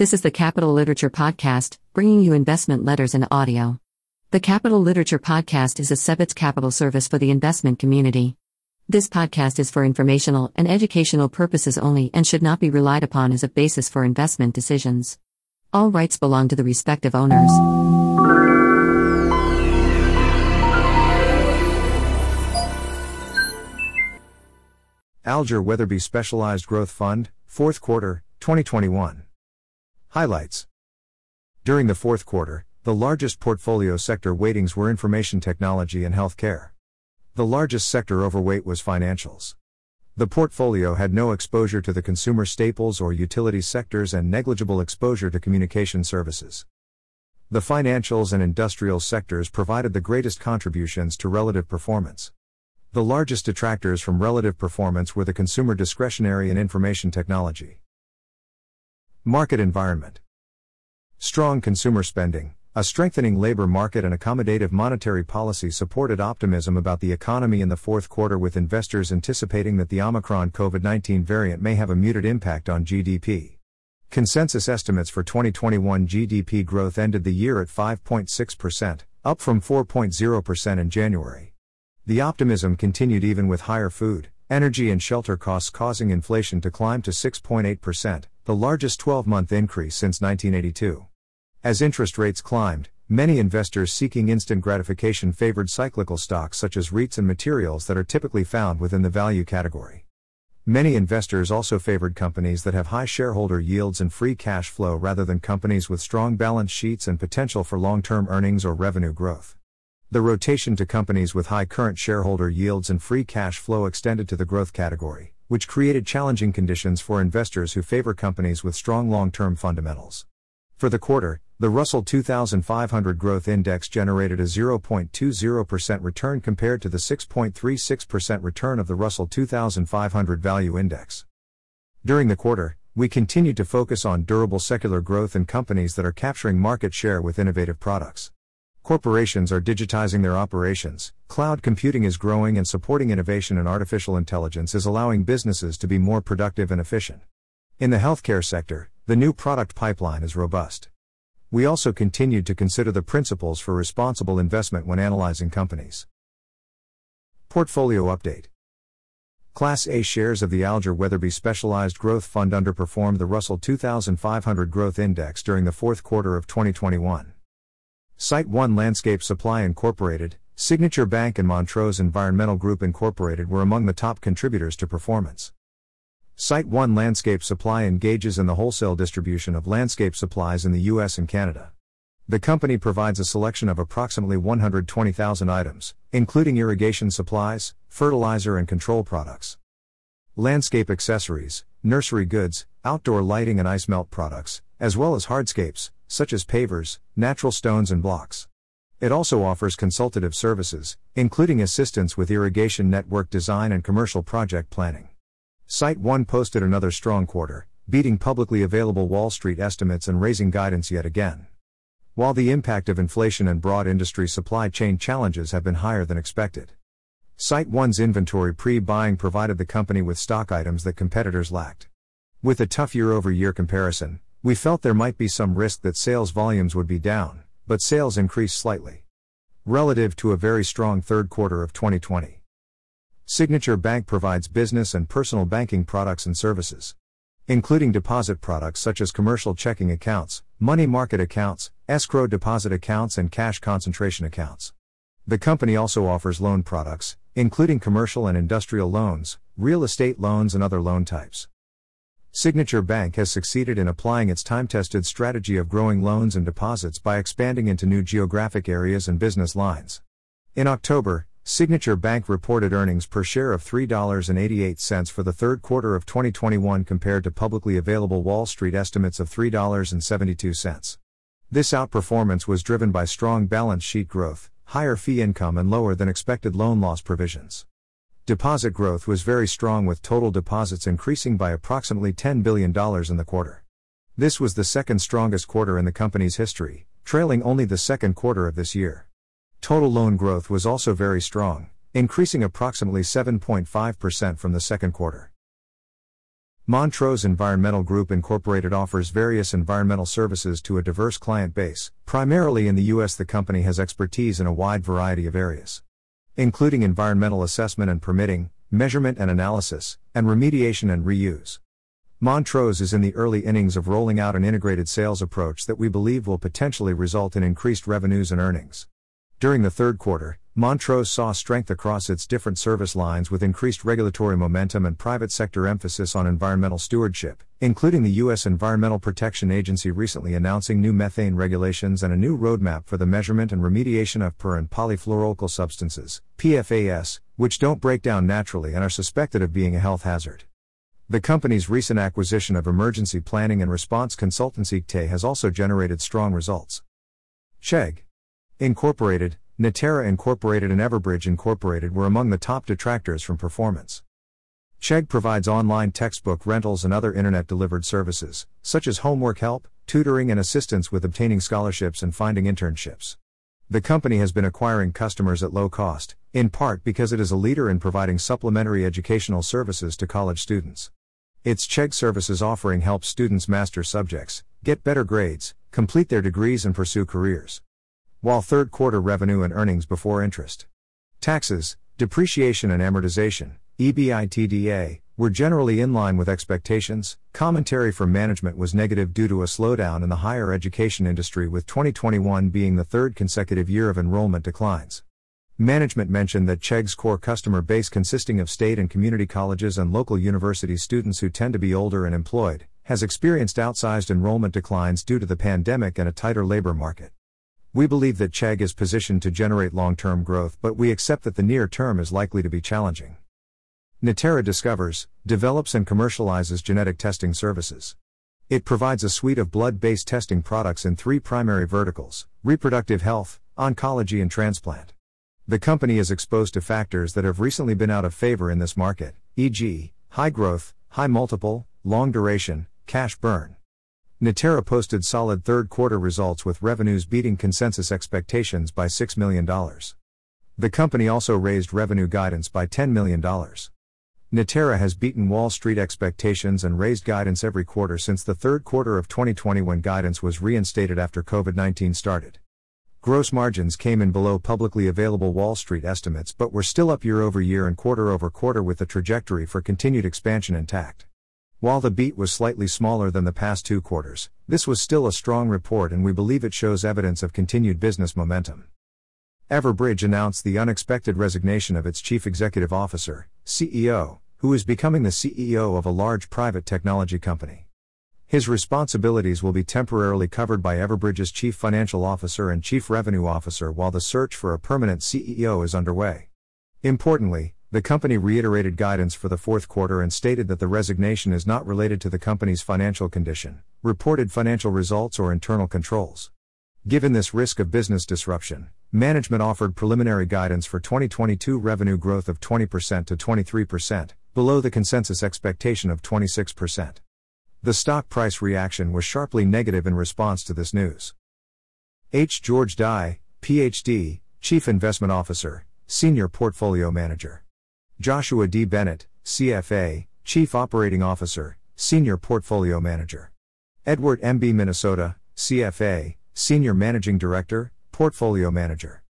This is the Capital Literature Podcast, bringing you investment letters in audio. The Capital Literature Podcast is a Sebitz Capital service for the investment community. This podcast is for informational and educational purposes only and should not be relied upon as a basis for investment decisions. All rights belong to the respective owners. Alger Weatherbie Specialized Growth Fund, 4th Quarter, 2021. Highlights During the fourth quarter, the largest portfolio sector weightings were information technology and healthcare. The largest sector overweight was financials. The portfolio had no exposure to the consumer staples or utilities sectors and negligible exposure to communication services. The financials and industrial sectors provided the greatest contributions to relative performance. The largest detractors from relative performance were the consumer discretionary and information technology. Market environment. Strong consumer spending, a strengthening labor market, and accommodative monetary policy supported optimism about the economy in the fourth quarter, with investors anticipating that the Omicron COVID 19 variant may have a muted impact on GDP. Consensus estimates for 2021 GDP growth ended the year at 5.6%, up from 4.0% in January. The optimism continued even with higher food, energy, and shelter costs causing inflation to climb to 6.8%, the largest 12 month increase since 1982. As interest rates climbed, many investors seeking instant gratification favored cyclical stocks such as REITs and materials that are typically found within the value category. Many investors also favored companies that have high shareholder yields and free cash flow rather than companies with strong balance sheets and potential for long term earnings or revenue growth. The rotation to companies with high current shareholder yields and free cash flow extended to the growth category which created challenging conditions for investors who favor companies with strong long term fundamentals. For the quarter, the Russell 2500 Growth Index generated a 0.20% return compared to the 6.36% return of the Russell 2500 Value Index. During the quarter, we continued to focus on durable secular growth in companies that are capturing market share with innovative products. Corporations are digitizing their operations, cloud computing is growing, and supporting innovation and artificial intelligence is allowing businesses to be more productive and efficient. In the healthcare sector, the new product pipeline is robust. We also continued to consider the principles for responsible investment when analyzing companies. Portfolio Update Class A shares of the Alger Weatherbie Specialized Growth Fund underperformed the Russell 2500 Growth Index during the fourth quarter of 2021. SiteOne Landscape Supply Incorporated, Signature Bank and Montrose Environmental Group Incorporated were among the top contributors to performance. SiteOne Landscape Supply engages in the wholesale distribution of landscape supplies in the US and Canada. The company provides a selection of approximately 120,000 items, including irrigation supplies, fertilizer, and control products. Landscape accessories, nursery goods, outdoor lighting, and ice melt products, as well as hardscapes, such as pavers, natural stones, and blocks. It also offers consultative services, including assistance with irrigation network design and commercial project planning. SiteOne posted another strong quarter, beating publicly available Wall Street estimates and raising guidance yet again. While the impact of inflation and broad industry supply chain challenges have been higher than expected, SiteOne's inventory pre buying provided the company with stock items that competitors lacked. With a tough year over year comparison, we felt there might be some risk that sales volumes would be down, but sales increased slightly. Relative to a very strong third quarter of 2020. Signature Bank provides business and personal banking products and services, including deposit products such as commercial checking accounts, money market accounts, escrow deposit accounts, and cash concentration accounts. The company also offers loan products, including commercial and industrial loans, real estate loans, and other loan types. Signature Bank has succeeded in applying its time tested strategy of growing loans and deposits by expanding into new geographic areas and business lines. In October, Signature Bank reported earnings per share of $3.88 for the third quarter of 2021 compared to publicly available Wall Street estimates of $3.72. This outperformance was driven by strong balance sheet growth, higher fee income, and lower than expected loan loss provisions. Deposit growth was very strong with total deposits increasing by approximately $10 billion in the quarter. This was the second strongest quarter in the company's history, trailing only the second quarter of this year. Total loan growth was also very strong, increasing approximately 7.5% from the second quarter. Montrose Environmental Group Incorporated offers various environmental services to a diverse client base. Primarily in the U.S., the company has expertise in a wide variety of areas, including environmental assessment and permitting, measurement and analysis, and remediation and reuse. Montrose is in the early innings of rolling out an integrated sales approach that we believe will potentially result in increased revenues and earnings. During the third quarter, Montrose saw strength across its different service lines with increased regulatory momentum and private sector emphasis on environmental stewardship, including the U.S. Environmental Protection Agency recently announcing new methane regulations and a new roadmap for the measurement and remediation of per and polyfluoroalkyl substances, PFAS, which don't break down naturally and are suspected of being a health hazard. The company's recent acquisition of emergency planning and response consultancy TE has also generated strong results. Chegg Incorporated, Natera Incorporated and Everbridge Incorporated were among the top detractors from performance. Chegg provides online textbook rentals and other internet delivered services, such as homework help, tutoring, and assistance with obtaining scholarships and finding internships. The company has been acquiring customers at low cost, in part because it is a leader in providing supplementary educational services to college students. Its Chegg services offering helps students master subjects, get better grades, complete their degrees, and pursue careers while third quarter revenue and earnings before interest, taxes, depreciation and amortization, EBITDA, were generally in line with expectations. Commentary from management was negative due to a slowdown in the higher education industry, with 2021 being the third consecutive year of enrollment declines. Management mentioned that Chegg's core customer base, consisting of state and community colleges and local university students who tend to be older and employed, has experienced outsized enrollment declines due to the pandemic and a tighter labor market. We believe that Chegg is positioned to generate long term growth, but we accept that the near term is likely to be challenging. Natera discovers, develops, and commercializes genetic testing services. It provides a suite of blood based testing products in three primary verticals reproductive health, oncology, and transplant. The company is exposed to factors that have recently been out of favor in this market, e.g., high growth, high multiple, long duration, cash burn. Natera posted solid third quarter results with revenues beating consensus expectations by $6 million. The company also raised revenue guidance by $10 million. Natera has beaten Wall Street expectations and raised guidance every quarter since the third quarter of 2020 when guidance was reinstated after COVID 19 started. Gross margins came in below publicly available Wall Street estimates but were still up year over year and quarter over quarter with the trajectory for continued expansion intact. While the beat was slightly smaller than the past two quarters, this was still a strong report and we believe it shows evidence of continued business momentum. Everbridge announced the unexpected resignation of its chief executive officer, CEO, who is becoming the CEO of a large private technology company. His responsibilities will be temporarily covered by Everbridge's chief financial officer and chief revenue officer while the search for a permanent CEO is underway. Importantly, the company reiterated guidance for the fourth quarter and stated that the resignation is not related to the company's financial condition, reported financial results, or internal controls. Given this risk of business disruption, management offered preliminary guidance for 2022 revenue growth of 20% to 23%, below the consensus expectation of 26%. The stock price reaction was sharply negative in response to this news. H. George Dai, PhD, Chief Investment Officer, Senior Portfolio Manager. Joshua D. Bennett, CFA, Chief Operating Officer, Senior Portfolio Manager. Edward M. B. Minnesota, CFA, Senior Managing Director, Portfolio Manager.